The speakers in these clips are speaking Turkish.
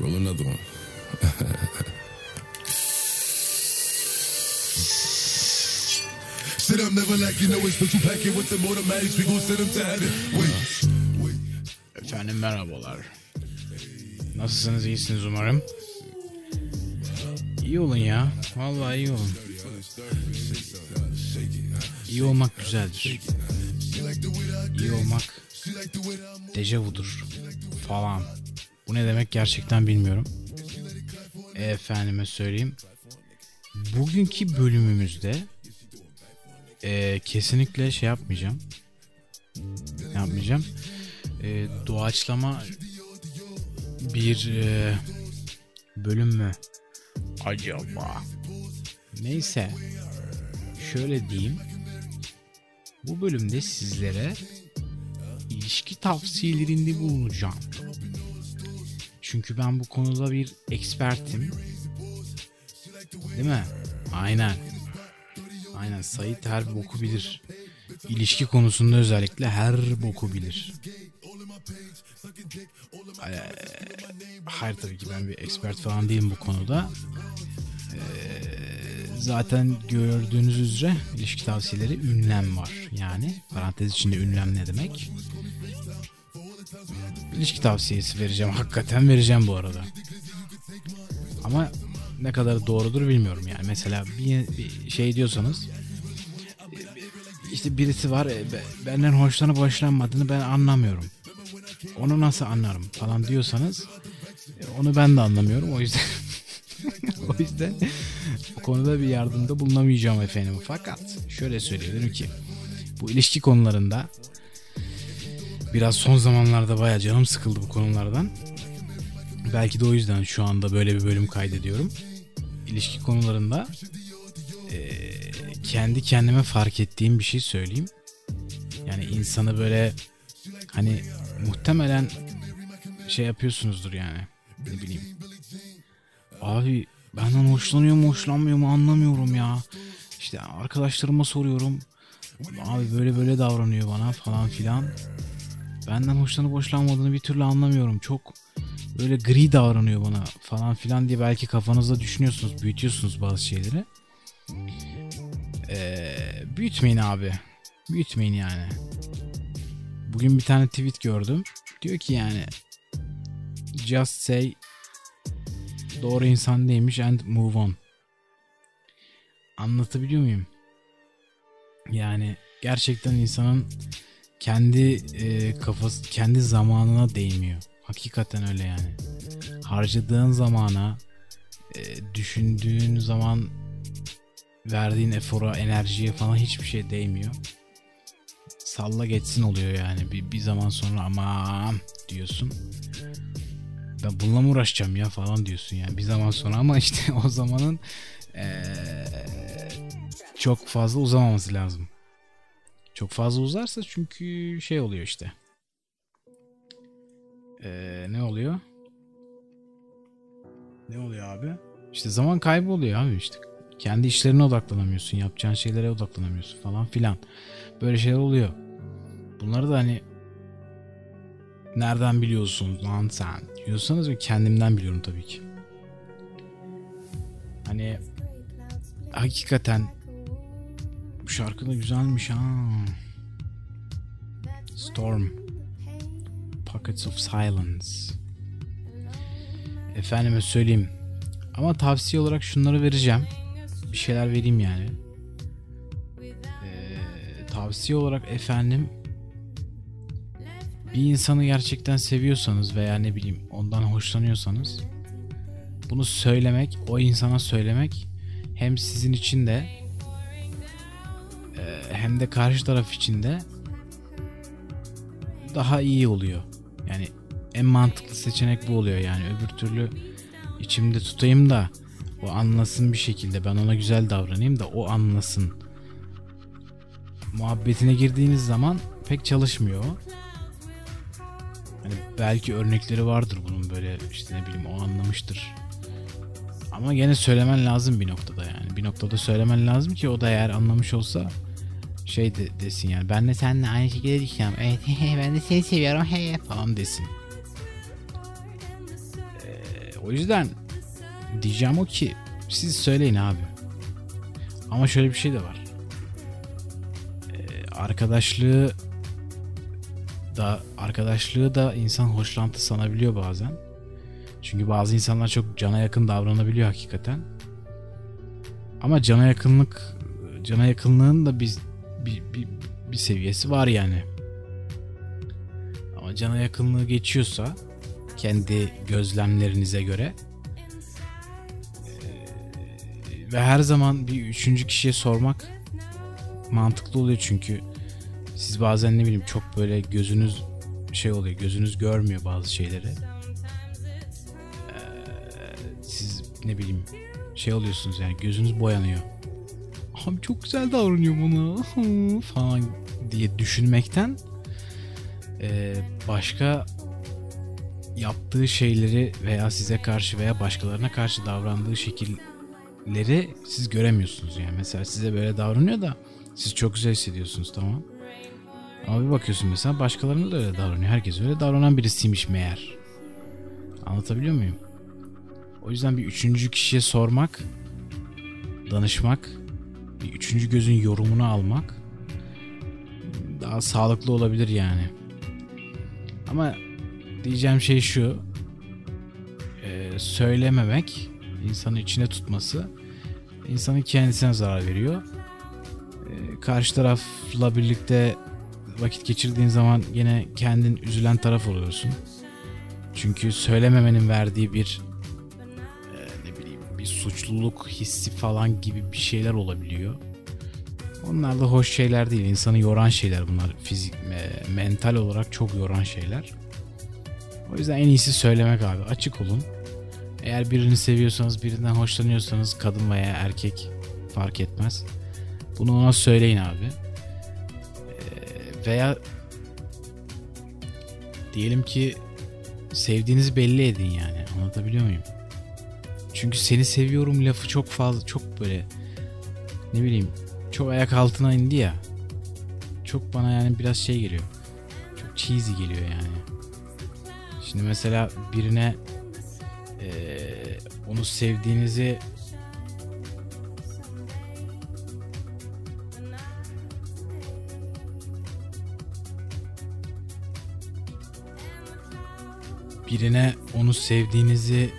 Roll another one. Sit up, never like you know it's the two packet with the automatics. We gon' send them to heaven. Wait, wait. Efendim merhabalar. Nasılsınız? iyisiniz umarım. İyi olun ya. Vallahi iyi olun. İyi olmak güzeldir. İyi olmak dejavudur falan. Bu ne demek gerçekten bilmiyorum. Efendime söyleyeyim. Bugünkü bölümümüzde e, kesinlikle şey yapmayacağım. Yapmayacağım? E, doğaçlama bir e, bölüm mü acaba? Neyse. Şöyle diyeyim. Bu bölümde sizlere ilişki tavsiyelerinde bulunacağım. Çünkü ben bu konuda bir ekspertim. Değil mi? Aynen. Aynen Sait her boku bilir. İlişki konusunda özellikle her boku bilir. Ee, hayır tabii ki ben bir expert falan değilim bu konuda. Zaten gördüğünüz üzere ilişki tavsiyeleri ünlem var. Yani parantez içinde ünlem ne demek? İlişki tavsiyesi vereceğim. Hakikaten vereceğim bu arada. Ama ne kadar doğrudur bilmiyorum yani. Mesela bir, bir şey diyorsanız işte birisi var e, be- benden hoşlanıp hoşlanmadığını ben anlamıyorum. Onu nasıl anlarım falan diyorsanız e, onu ben de anlamıyorum. O yüzden o yüzden bu konuda bir yardımda bulunamayacağım efendim. Fakat şöyle söyleyebilirim ki bu ilişki konularında biraz son zamanlarda bayağı canım sıkıldı bu konulardan. Belki de o yüzden şu anda böyle bir bölüm kaydediyorum. İlişki konularında eee, kendi kendime fark ettiğim bir şey söyleyeyim. Yani insanı böyle hani muhtemelen şey yapıyorsunuzdur yani. Ne bileyim. Abi benden hoşlanıyor mu hoşlanmıyor mu anlamıyorum ya. İşte arkadaşlarıma soruyorum. Abi böyle böyle davranıyor bana falan filan. Benden hoşlanıp hoşlanmadığını bir türlü anlamıyorum. Çok böyle gri davranıyor bana falan filan diye belki kafanızda düşünüyorsunuz, büyütüyorsunuz bazı şeyleri. Ee, büyütmeyin abi. Büyütmeyin yani. Bugün bir tane tweet gördüm. Diyor ki yani just say doğru insan değilmiş and move on. Anlatabiliyor muyum? Yani gerçekten insanın kendi e, kafası kendi zamanına değmiyor. Hakikaten öyle yani. Harcadığın zamana e, düşündüğün zaman verdiğin efora, enerjiye falan hiçbir şey değmiyor. Salla geçsin oluyor yani. Bir, bir zaman sonra aman diyorsun. Ben bununla mı uğraşacağım ya falan diyorsun yani. Bir zaman sonra ama işte o zamanın eee, çok fazla uzamaması lazım. Çok fazla uzarsa çünkü şey oluyor işte. Eee, ne oluyor? Ne oluyor abi? İşte zaman kaybı oluyor abi işte. Kendi işlerine odaklanamıyorsun. Yapacağın şeylere odaklanamıyorsun falan filan. Böyle şeyler oluyor. Bunları da hani nereden biliyorsun lan sen diyorsanız kendimden biliyorum tabii ki. Hani hakikaten bu şarkı da güzelmiş ha. Storm Pockets of Silence Efendime söyleyeyim ama tavsiye olarak şunları vereceğim bir şeyler vereyim yani. Ee, tavsiye olarak efendim bir insanı gerçekten seviyorsanız veya ne bileyim ondan hoşlanıyorsanız bunu söylemek, o insana söylemek hem sizin için de e, hem de karşı taraf için de daha iyi oluyor. Yani en mantıklı seçenek bu oluyor yani öbür türlü içimde tutayım da o anlasın bir şekilde ben ona güzel davranayım da o anlasın. Muhabbetine girdiğiniz zaman pek çalışmıyor. Hani belki örnekleri vardır bunun böyle işte ne bileyim o anlamıştır. Ama gene söylemen lazım bir noktada yani. Bir noktada söylemen lazım ki o da eğer anlamış olsa şey de, desin yani. Ben de seninle aynı şekilde düşünüyorum. Evet ben de seni seviyorum hey falan desin. O yüzden diyeceğim o ki siz söyleyin abi. Ama şöyle bir şey de var. Ee, arkadaşlığı da arkadaşlığı da insan hoşlantı sanabiliyor bazen. Çünkü bazı insanlar çok cana yakın davranabiliyor hakikaten. Ama cana yakınlık cana yakınlığın da bir bir, bir, bir seviyesi var yani. Ama cana yakınlığı geçiyorsa kendi gözlemlerinize göre ve her zaman bir üçüncü kişiye sormak mantıklı oluyor çünkü siz bazen ne bileyim çok böyle gözünüz şey oluyor gözünüz görmüyor bazı şeyleri. Ee, siz ne bileyim şey oluyorsunuz yani gözünüz boyanıyor. Abi çok güzel davranıyor bana. Falan diye düşünmekten e, başka yaptığı şeyleri veya size karşı veya başkalarına karşı davrandığı şekilleri siz göremiyorsunuz yani. Mesela size böyle davranıyor da siz çok güzel hissediyorsunuz tamam ama bir bakıyorsun mesela başkalarına da öyle davranıyor herkes öyle davranan birisiymiş meğer anlatabiliyor muyum o yüzden bir üçüncü kişiye sormak danışmak bir üçüncü gözün yorumunu almak daha sağlıklı olabilir yani. Ama diyeceğim şey şu. e, söylememek, insanı içine tutması insanın kendisine zarar veriyor. E, karşı tarafla birlikte vakit geçirdiğin zaman yine kendin üzülen taraf oluyorsun. Çünkü söylememenin verdiği bir e, ne bileyim bir suçluluk hissi falan gibi bir şeyler olabiliyor. Onlar da hoş şeyler değil. İnsanı yoran şeyler bunlar. Fizik, me- mental olarak çok yoran şeyler. O yüzden en iyisi söylemek abi. Açık olun. Eğer birini seviyorsanız, birinden hoşlanıyorsanız kadın veya erkek fark etmez. Bunu ona söyleyin abi. Veya diyelim ki sevdiğinizi belli edin yani. Anlatabiliyor muyum? Çünkü seni seviyorum lafı çok fazla çok böyle ne bileyim çok ayak altına indi ya. Çok bana yani biraz şey geliyor. Çok cheesy geliyor yani. Şimdi mesela birine eee, onu sevdiğinizi birine onu sevdiğinizi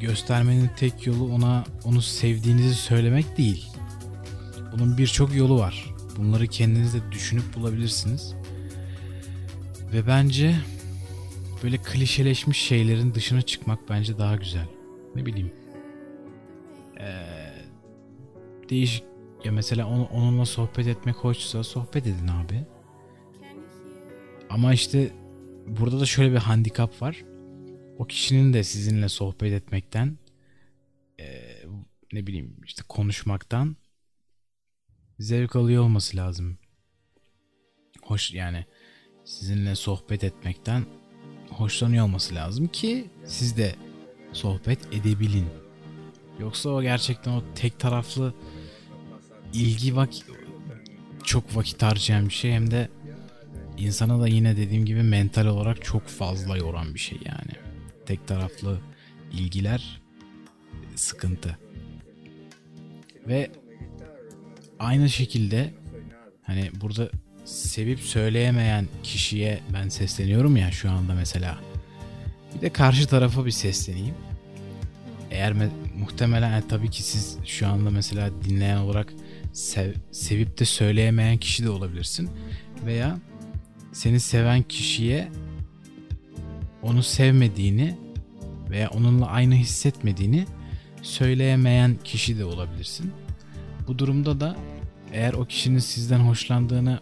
göstermenin tek yolu ona onu sevdiğinizi söylemek değil. Bunun birçok yolu var. Bunları kendiniz de düşünüp bulabilirsiniz. Ve bence böyle klişeleşmiş şeylerin dışına çıkmak bence daha güzel. Ne bileyim. Ee, değişik ya mesela onu, onunla sohbet etmek hoşsa sohbet edin abi. Ama işte burada da şöyle bir handikap var. O kişinin de sizinle sohbet etmekten ee, ne bileyim işte konuşmaktan zevk alıyor olması lazım. Hoş yani sizinle sohbet etmekten hoşlanıyor olması lazım ki siz de sohbet edebilin. Yoksa o gerçekten o tek taraflı ilgi vak çok vakit harcayan bir şey hem de insana da yine dediğim gibi mental olarak çok fazla yoran bir şey yani. Tek taraflı ilgiler sıkıntı. Ve aynı şekilde hani burada sevip söyleyemeyen kişiye ben sesleniyorum ya şu anda mesela. Bir de karşı tarafa bir sesleneyim. Eğer me- muhtemelen yani tabii ki siz şu anda mesela dinleyen olarak sev- sevip de söyleyemeyen kişi de olabilirsin. Veya seni seven kişiye onu sevmediğini veya onunla aynı hissetmediğini söyleyemeyen kişi de olabilirsin. Bu durumda da eğer o kişinin sizden hoşlandığını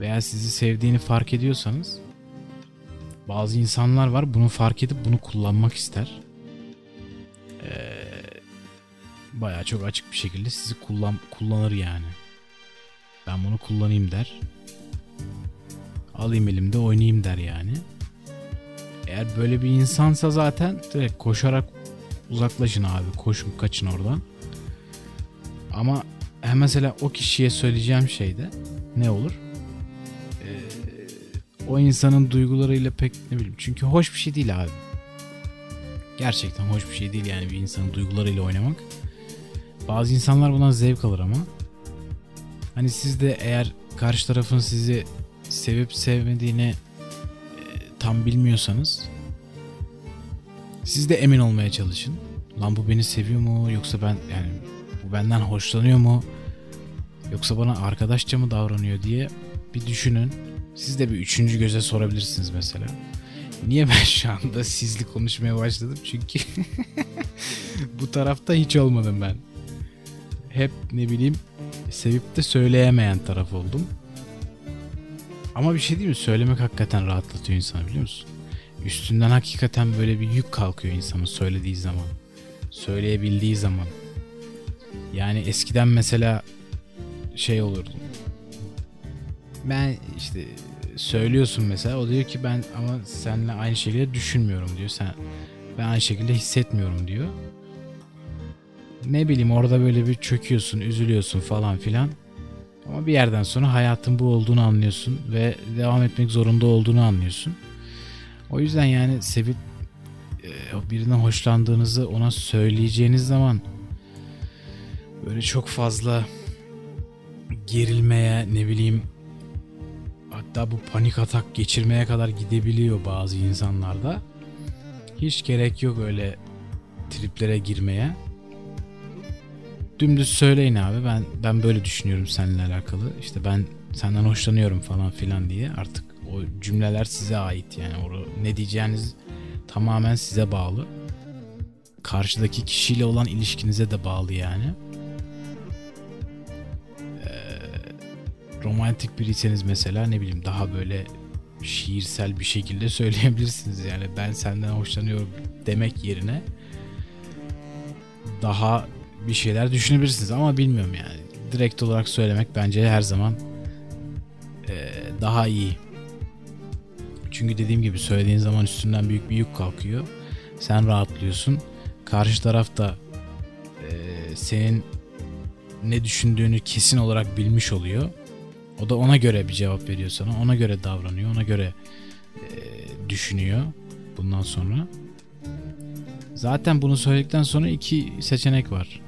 veya sizi sevdiğini fark ediyorsanız bazı insanlar var bunu fark edip bunu kullanmak ister. Ee, bayağı çok açık bir şekilde sizi kullan kullanır yani. Ben bunu kullanayım der. Alayım elimde oynayayım der yani. Eğer böyle bir insansa zaten direkt koşarak uzaklaşın abi. Koşun kaçın oradan. Ama he mesela o kişiye söyleyeceğim şey de ne olur? Ee, o insanın duygularıyla pek ne bileyim. Çünkü hoş bir şey değil abi. Gerçekten hoş bir şey değil yani bir insanın duygularıyla oynamak. Bazı insanlar bundan zevk alır ama. Hani siz de eğer karşı tarafın sizi sevip sevmediğini tam bilmiyorsanız siz de emin olmaya çalışın. Lan bu beni seviyor mu yoksa ben yani bu benden hoşlanıyor mu yoksa bana arkadaşça mı davranıyor diye bir düşünün. Siz de bir üçüncü göze sorabilirsiniz mesela. Niye ben şu anda sizli konuşmaya başladım? Çünkü bu tarafta hiç olmadım ben. Hep ne bileyim sevip de söyleyemeyen taraf oldum. Ama bir şey değil mi? Söylemek hakikaten rahatlatıyor insanı biliyor musun? Üstünden hakikaten böyle bir yük kalkıyor insanın söylediği zaman. Söyleyebildiği zaman. Yani eskiden mesela şey olurdu. Ben işte söylüyorsun mesela o diyor ki ben ama seninle aynı şekilde düşünmüyorum diyor. Sen ben aynı şekilde hissetmiyorum diyor. Ne bileyim orada böyle bir çöküyorsun, üzülüyorsun falan filan. Ama bir yerden sonra hayatın bu olduğunu anlıyorsun ve devam etmek zorunda olduğunu anlıyorsun. O yüzden yani sevip e, birinden hoşlandığınızı ona söyleyeceğiniz zaman böyle çok fazla gerilmeye ne bileyim hatta bu panik atak geçirmeye kadar gidebiliyor bazı insanlarda. Hiç gerek yok öyle triplere girmeye. Dümdüz söyleyin abi ben ben böyle düşünüyorum seninle alakalı. İşte ben senden hoşlanıyorum falan filan diye artık o cümleler size ait yani. O ne diyeceğiniz tamamen size bağlı. Karşıdaki kişiyle olan ilişkinize de bağlı yani. romantik biriyseniz mesela ne bileyim daha böyle şiirsel bir şekilde söyleyebilirsiniz yani ben senden hoşlanıyorum demek yerine daha bir şeyler düşünebilirsiniz ama bilmiyorum yani direkt olarak söylemek bence her zaman e, daha iyi çünkü dediğim gibi söylediğin zaman üstünden büyük bir yük kalkıyor sen rahatlıyorsun karşı taraf da e, senin ne düşündüğünü kesin olarak bilmiş oluyor o da ona göre bir cevap veriyor sana. Ona göre davranıyor. Ona göre e, düşünüyor bundan sonra. Zaten bunu söyledikten sonra iki seçenek var.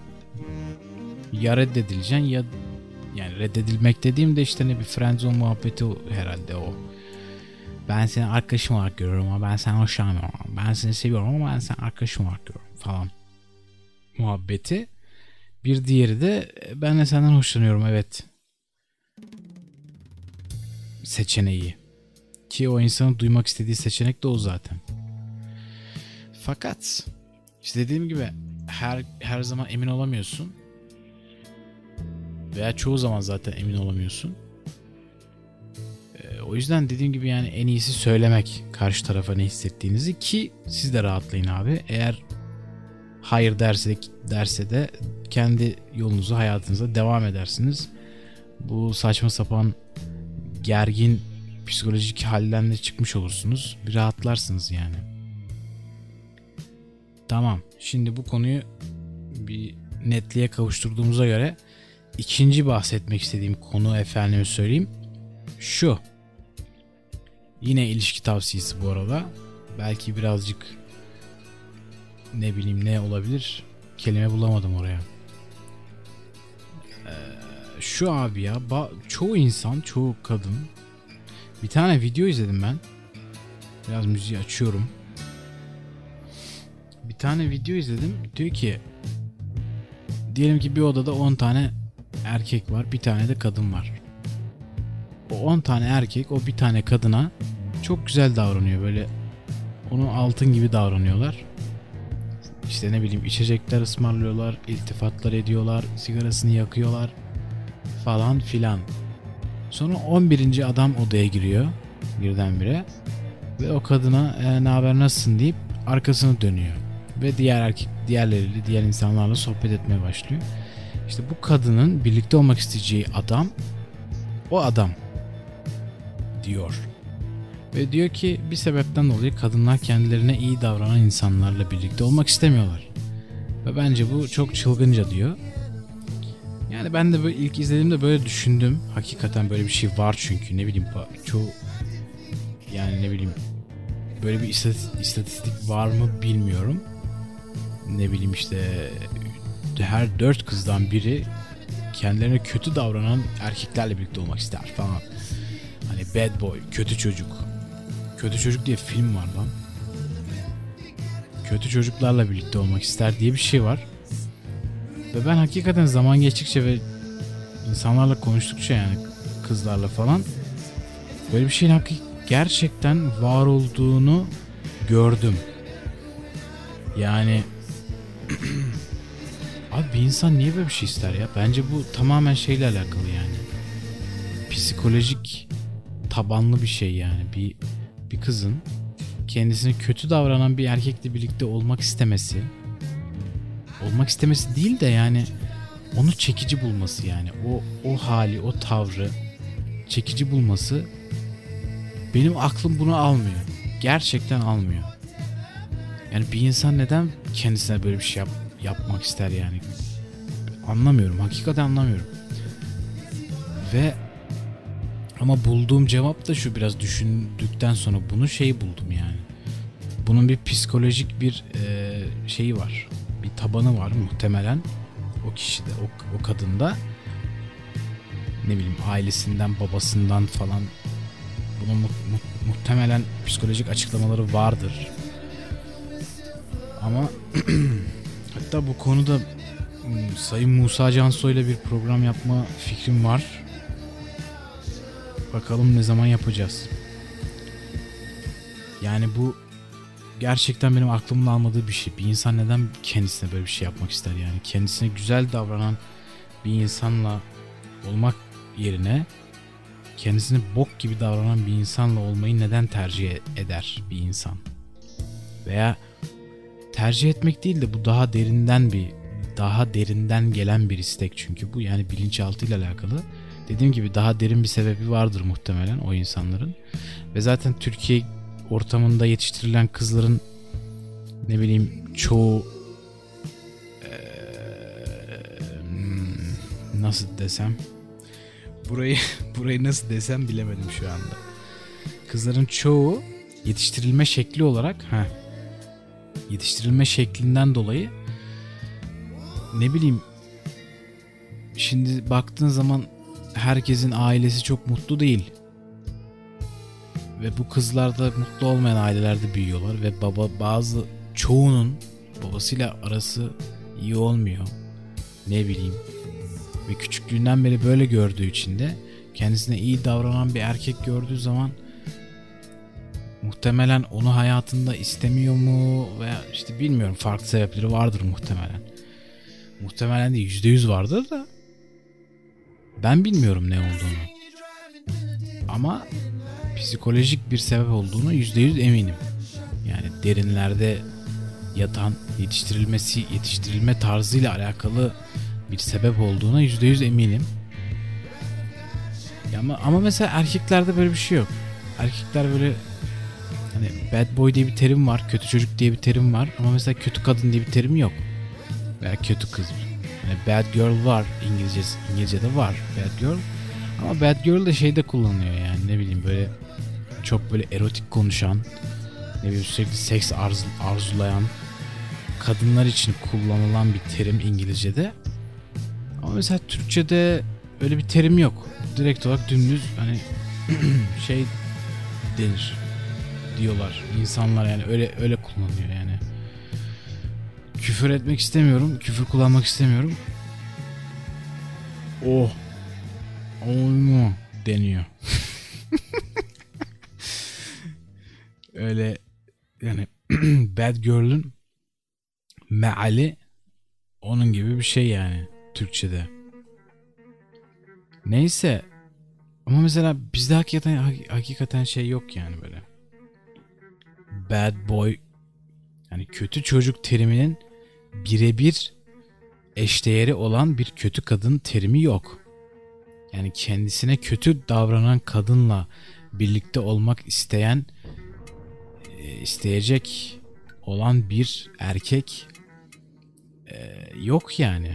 Ya reddedileceksin ya yani reddedilmek dediğimde işte ne bir friendzone muhabbeti herhalde o. Ben seni arkadaşım olarak görüyorum ama ben seni hoşlanmıyorum. Ben seni seviyorum ama ben seni arkadaşım olarak görüyorum falan. Muhabbeti. Bir diğeri de ben de senden hoşlanıyorum evet seçeneği. Ki o insanın duymak istediği seçenek de o zaten. Fakat işte dediğim gibi her her zaman emin olamıyorsun. Veya çoğu zaman zaten emin olamıyorsun. Ee, o yüzden dediğim gibi yani en iyisi söylemek karşı tarafa ne hissettiğinizi ki siz de rahatlayın abi. Eğer hayır derse derse de kendi yolunuzu hayatınıza devam edersiniz. Bu saçma sapan gergin psikolojik halden de çıkmış olursunuz. Bir rahatlarsınız yani. Tamam. Şimdi bu konuyu bir netliğe kavuşturduğumuza göre ikinci bahsetmek istediğim konu efendime söyleyeyim şu. Yine ilişki tavsiyesi bu arada. Belki birazcık ne bileyim ne olabilir. Kelime bulamadım oraya şu abi ya çoğu insan çoğu kadın bir tane video izledim ben biraz müziği açıyorum bir tane video izledim diyor ki diyelim ki bir odada 10 tane erkek var bir tane de kadın var o 10 tane erkek o bir tane kadına çok güzel davranıyor böyle onun altın gibi davranıyorlar işte ne bileyim içecekler ısmarlıyorlar, iltifatlar ediyorlar, sigarasını yakıyorlar falan filan. Sonra 11. adam odaya giriyor birdenbire ve o kadına e, ne haber nasılsın deyip arkasını dönüyor ve diğer erkek diğerleriyle diğer insanlarla sohbet etmeye başlıyor. İşte bu kadının birlikte olmak isteyeceği adam o adam diyor. Ve diyor ki bir sebepten dolayı kadınlar kendilerine iyi davranan insanlarla birlikte olmak istemiyorlar. Ve bence bu çok çılgınca diyor. Yani ben de böyle ilk izlediğimde böyle düşündüm. Hakikaten böyle bir şey var çünkü ne bileyim çoğu yani ne bileyim böyle bir istatistik var mı bilmiyorum. ne bileyim işte her dört kızdan biri kendilerine kötü davranan erkeklerle birlikte olmak ister falan. Hani bad boy, kötü çocuk. Kötü çocuk diye film var lan. Kötü çocuklarla birlikte olmak ister diye bir şey var. Ve ben hakikaten zaman geçtikçe ve insanlarla konuştukça yani kızlarla falan böyle bir şeyin hakkı gerçekten var olduğunu gördüm. Yani bir insan niye böyle bir şey ister ya? Bence bu tamamen şeyle alakalı yani. Psikolojik tabanlı bir şey yani. Bir bir kızın kendisine kötü davranan bir erkekle birlikte olmak istemesi olmak istemesi değil de yani onu çekici bulması yani o o hali o tavrı çekici bulması benim aklım bunu almıyor. Gerçekten almıyor. Yani bir insan neden kendisine böyle bir şey yap, yapmak ister yani? Anlamıyorum. Hakikaten anlamıyorum. Ve ama bulduğum cevap da şu biraz düşündükten sonra bunu şey buldum yani. Bunun bir psikolojik bir e, şeyi var. Bir tabanı var muhtemelen o kişide, o, o kadında. Ne bileyim ailesinden, babasından falan bunun mu, mu, muhtemelen psikolojik açıklamaları vardır. Ama hatta bu konuda Sayın Musa Cansoy ile bir program yapma fikrim var. Bakalım ne zaman yapacağız. Yani bu gerçekten benim aklımın almadığı bir şey. Bir insan neden kendisine böyle bir şey yapmak ister yani? Kendisine güzel davranan bir insanla olmak yerine kendisine bok gibi davranan bir insanla olmayı neden tercih eder bir insan? Veya tercih etmek değil de bu daha derinden bir daha derinden gelen bir istek çünkü bu yani bilinçaltıyla alakalı. Dediğim gibi daha derin bir sebebi vardır muhtemelen o insanların. Ve zaten Türkiye ortamında yetiştirilen kızların ne bileyim çoğu ee, nasıl desem burayı burayı nasıl desem bilemedim şu anda. Kızların çoğu yetiştirilme şekli olarak ha yetiştirilme şeklinden dolayı ne bileyim şimdi baktığın zaman herkesin ailesi çok mutlu değil. Ve bu kızlar da mutlu olmayan ailelerde büyüyorlar ve baba bazı çoğunun babasıyla arası iyi olmuyor. Ne bileyim. Ve küçüklüğünden beri böyle gördüğü için de kendisine iyi davranan bir erkek gördüğü zaman muhtemelen onu hayatında istemiyor mu veya işte bilmiyorum farklı sebepleri vardır muhtemelen. Muhtemelen de %100 vardır da ben bilmiyorum ne olduğunu. Ama psikolojik bir sebep olduğunu %100 eminim. Yani derinlerde yatan yetiştirilmesi, yetiştirilme tarzıyla alakalı bir sebep olduğuna %100 eminim. Ama, ama mesela erkeklerde böyle bir şey yok. Erkekler böyle hani bad boy diye bir terim var, kötü çocuk diye bir terim var ama mesela kötü kadın diye bir terim yok. Veya kötü kız. Yani bad girl var İngilizce İngilizce'de var bad girl. Ama bad girl de şeyde kullanılıyor yani ne bileyim böyle çok böyle erotik konuşan ne bileyim sürekli seks arz, arzulayan kadınlar için kullanılan bir terim İngilizce'de. Ama mesela Türkçe'de öyle bir terim yok. Direkt olarak dümdüz hani şey denir diyorlar insanlar yani öyle öyle kullanıyor yani. Küfür etmek istemiyorum, küfür kullanmak istemiyorum. Oh. Oh deniyor. öyle yani Bad Girl'ün meali onun gibi bir şey yani Türkçe'de. Neyse ama mesela bizde hakikaten hakikaten şey yok yani böyle. Bad boy yani kötü çocuk teriminin birebir eşdeğeri olan bir kötü kadın terimi yok. Yani kendisine kötü davranan kadınla birlikte olmak isteyen e, isteyecek olan bir erkek e, yok yani.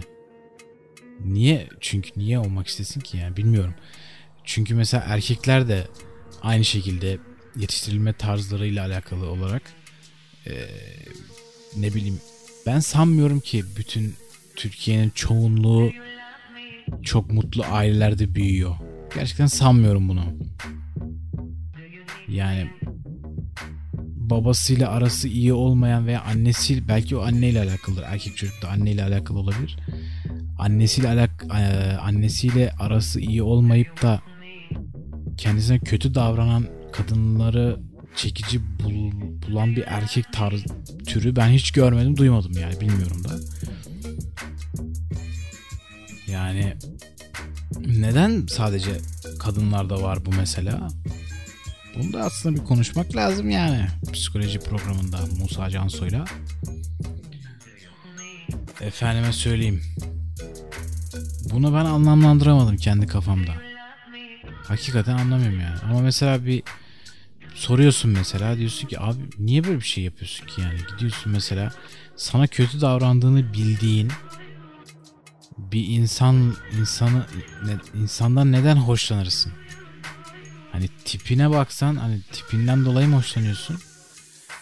Niye? Çünkü niye olmak istesin ki yani bilmiyorum. Çünkü mesela erkekler de aynı şekilde yetiştirilme tarzlarıyla alakalı olarak e, ne bileyim ben sanmıyorum ki bütün Türkiye'nin çoğunluğu çok mutlu ailelerde büyüyor. Gerçekten sanmıyorum bunu. Yani babasıyla arası iyi olmayan veya annesiyle belki o anneyle alakalıdır. Erkek çocuk da anneyle alakalı olabilir. Annesiyle alak e, annesiyle arası iyi olmayıp da kendisine kötü davranan kadınları çekici bul, bulan bir erkek tarz türü ben hiç görmedim, duymadım yani bilmiyorum da. Yani neden sadece kadınlarda var bu mesela? Bunu da aslında bir konuşmak lazım yani. Psikoloji programında Musa Cansoy'la. Efendime söyleyeyim. Bunu ben anlamlandıramadım kendi kafamda. Hakikaten anlamıyorum yani. Ama mesela bir soruyorsun mesela diyorsun ki abi niye böyle bir şey yapıyorsun ki yani gidiyorsun mesela sana kötü davrandığını bildiğin bir insan insanı ne, insandan neden hoşlanırsın? Hani tipine baksan hani tipinden dolayı mı hoşlanıyorsun?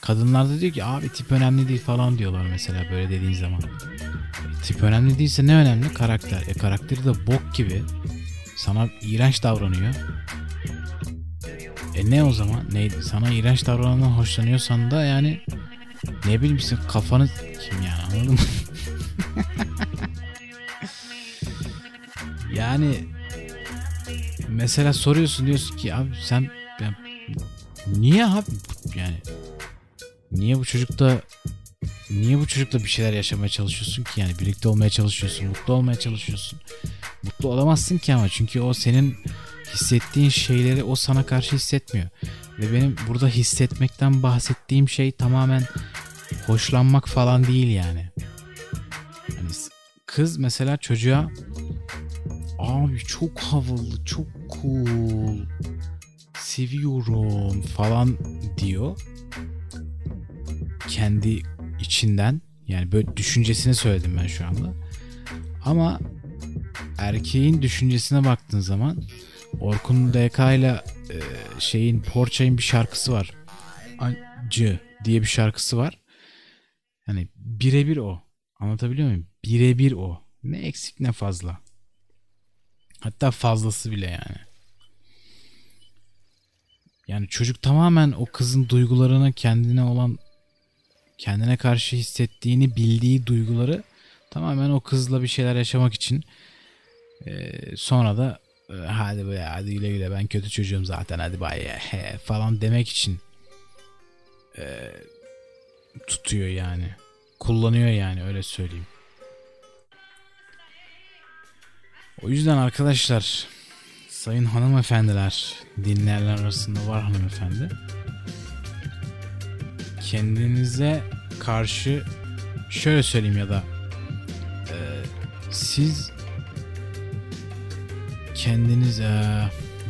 Kadınlar da diyor ki abi tip önemli değil falan diyorlar mesela böyle dediğin zaman. Tip önemli değilse ne önemli? Karakter. E karakteri de bok gibi. Sana iğrenç davranıyor. E ne o zaman? Neydi? Sana iğrenç davranandan hoşlanıyorsan da yani ne bileyim sen kafanı kim yani anladın mı? yani mesela soruyorsun diyorsun ki abi sen ben, niye abi yani niye bu çocukta niye bu çocukla bir şeyler yaşamaya çalışıyorsun ki yani birlikte olmaya çalışıyorsun mutlu olmaya çalışıyorsun mutlu olamazsın ki ama çünkü o senin hissettiğin şeyleri o sana karşı hissetmiyor ve benim burada hissetmekten bahsettiğim şey tamamen hoşlanmak falan değil yani. Hani kız mesela çocuğa abi çok havalı, çok cool, seviyorum falan diyor. Kendi içinden yani böyle düşüncesini söyledim ben şu anda. Ama erkeğin düşüncesine baktığın zaman Orkun DK ile e, şeyin Porçay'ın bir şarkısı var. Acı diye bir şarkısı var. Yani birebir o. Anlatabiliyor muyum? Birebir o. Ne eksik ne fazla. Hatta fazlası bile yani. Yani çocuk tamamen o kızın duygularını kendine olan kendine karşı hissettiğini bildiği duyguları tamamen o kızla bir şeyler yaşamak için e, sonra da hadi be hadi güle güle ben kötü çocuğum zaten hadi bay falan demek için e, tutuyor yani. Kullanıyor yani öyle söyleyeyim. O yüzden arkadaşlar sayın hanımefendiler dinleyenler arasında var hanımefendi. Kendinize karşı şöyle söyleyeyim ya da e, siz kendiniz e,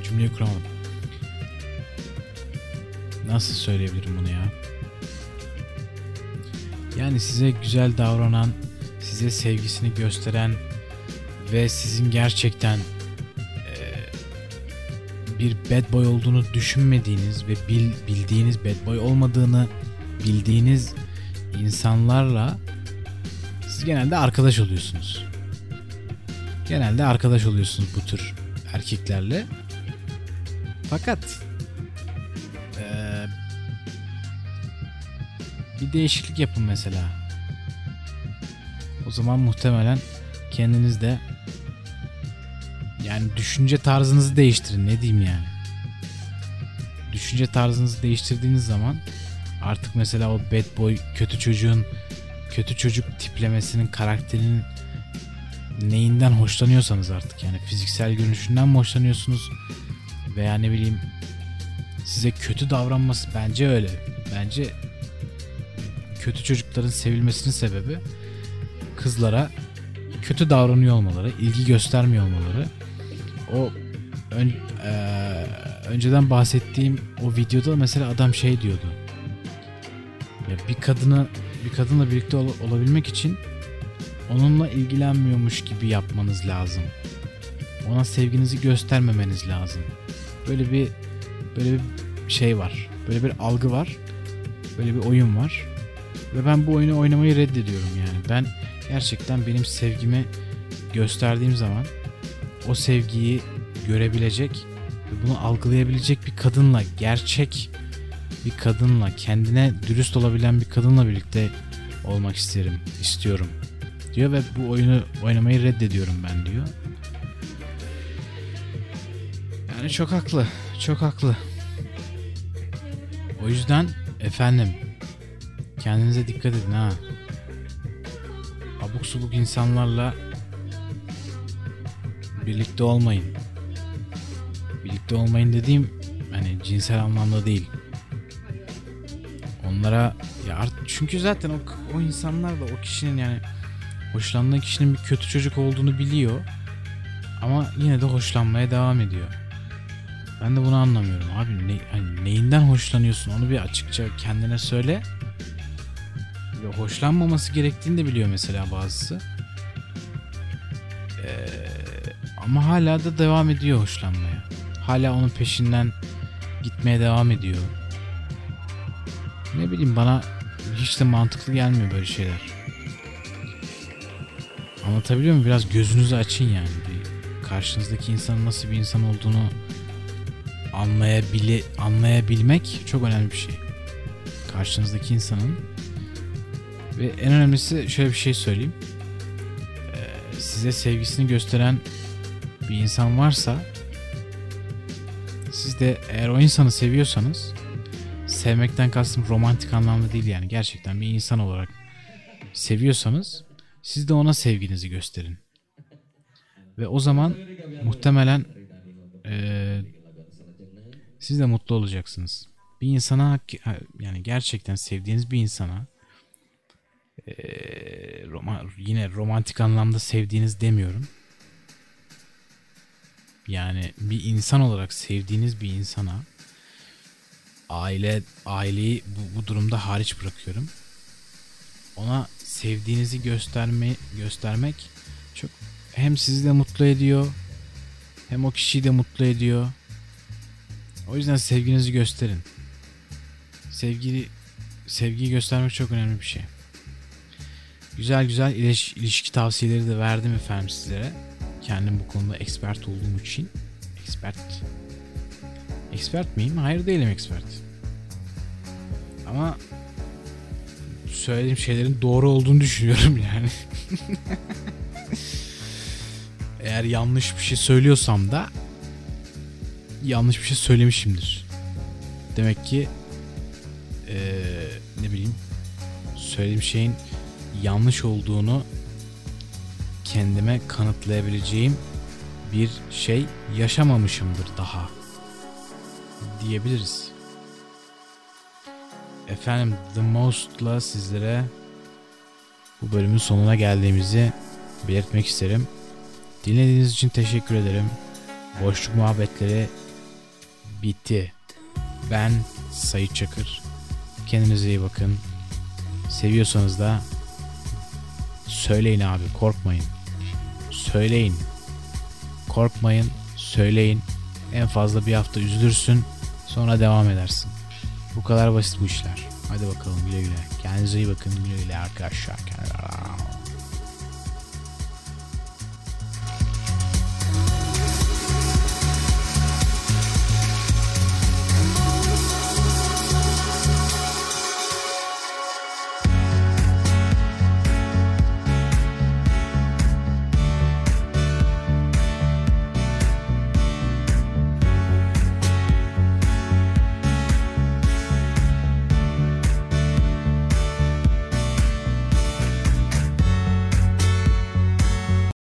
cümleyi kuramadım. Nasıl söyleyebilirim bunu ya? Yani size güzel davranan, size sevgisini gösteren ve sizin gerçekten e, bir bad boy olduğunu düşünmediğiniz ve bil, bildiğiniz bad boy olmadığını bildiğiniz insanlarla siz genelde arkadaş oluyorsunuz. Genelde arkadaş oluyorsunuz bu tür erkeklerle. Fakat ee, bir değişiklik yapın mesela. O zaman muhtemelen kendiniz de yani düşünce tarzınızı değiştirin ne diyeyim yani. Düşünce tarzınızı değiştirdiğiniz zaman artık mesela o bad boy kötü çocuğun kötü çocuk tiplemesinin karakterinin neyinden hoşlanıyorsanız artık yani fiziksel görünüşünden mi hoşlanıyorsunuz veya ne bileyim size kötü davranması bence öyle. Bence kötü çocukların sevilmesinin sebebi kızlara kötü davranıyor olmaları, ilgi göstermiyor olmaları. O ön, e, önceden bahsettiğim o videoda mesela adam şey diyordu. Ya bir kadını bir kadınla birlikte ol, olabilmek için onunla ilgilenmiyormuş gibi yapmanız lazım. Ona sevginizi göstermemeniz lazım. Böyle bir böyle bir şey var. Böyle bir algı var. Böyle bir oyun var. Ve ben bu oyunu oynamayı reddediyorum yani. Ben gerçekten benim sevgimi gösterdiğim zaman o sevgiyi görebilecek ve bunu algılayabilecek bir kadınla, gerçek bir kadınla, kendine dürüst olabilen bir kadınla birlikte olmak isterim, istiyorum diyor ve bu oyunu oynamayı reddediyorum ben diyor. Yani çok haklı, çok haklı. O yüzden efendim kendinize dikkat edin ha. Abuk subuk insanlarla birlikte olmayın. Birlikte olmayın dediğim hani cinsel anlamda değil. Onlara ya art- çünkü zaten o, o insanlar da o kişinin yani hoşlandığı kişinin bir kötü çocuk olduğunu biliyor. Ama yine de hoşlanmaya devam ediyor. Ben de bunu anlamıyorum. Abi ne, hani neyinden hoşlanıyorsun onu bir açıkça kendine söyle. Ve hoşlanmaması gerektiğini de biliyor mesela bazısı. Ee, ama hala da devam ediyor hoşlanmaya. Hala onun peşinden gitmeye devam ediyor. Ne bileyim bana hiç de mantıklı gelmiyor böyle şeyler. Anlatabiliyor muyum? Biraz gözünüzü açın yani. Bir karşınızdaki insanın nasıl bir insan olduğunu anlayabili anlayabilmek çok önemli bir şey. Karşınızdaki insanın ve en önemlisi şöyle bir şey söyleyeyim. Ee, size sevgisini gösteren bir insan varsa siz de eğer o insanı seviyorsanız sevmekten kastım romantik anlamda değil yani gerçekten bir insan olarak seviyorsanız siz de ona sevginizi gösterin. Ve o zaman muhtemelen eee, siz de mutlu olacaksınız. Bir insana yani gerçekten sevdiğiniz bir insana eee, roma- yine romantik anlamda sevdiğiniz demiyorum. Yani bir insan olarak sevdiğiniz bir insana aile aileyi bu, bu durumda hariç bırakıyorum. Ona sevdiğinizi gösterme göstermek çok hem sizi de mutlu ediyor hem o kişiyi de mutlu ediyor. O yüzden sevginizi gösterin. Sevgili sevgiyi göstermek çok önemli bir şey. Güzel güzel iliş- ilişki tavsiyeleri de verdim efendim sizlere. Kendim bu konuda expert olduğum için. Expert. Expert miyim? Hayır değilim expert. Ama söylediğim şeylerin doğru olduğunu düşünüyorum yani. Eğer yanlış bir şey söylüyorsam da yanlış bir şey söylemişimdir. Demek ki eee, ne bileyim söylediğim şeyin yanlış olduğunu kendime kanıtlayabileceğim bir şey yaşamamışımdır daha diyebiliriz. Efendim The Most'la sizlere bu bölümün sonuna geldiğimizi belirtmek isterim. Dinlediğiniz için teşekkür ederim. Boşluk muhabbetleri bitti. Ben Sayit Çakır. Kendinize iyi bakın. Seviyorsanız da söyleyin abi korkmayın. Söyleyin. Korkmayın, söyleyin. En fazla bir hafta üzülürsün, sonra devam edersin. Bu kadar basit bu işler. Hadi bakalım güle güle. Kendinize iyi bakın güle güle arkadaşlar.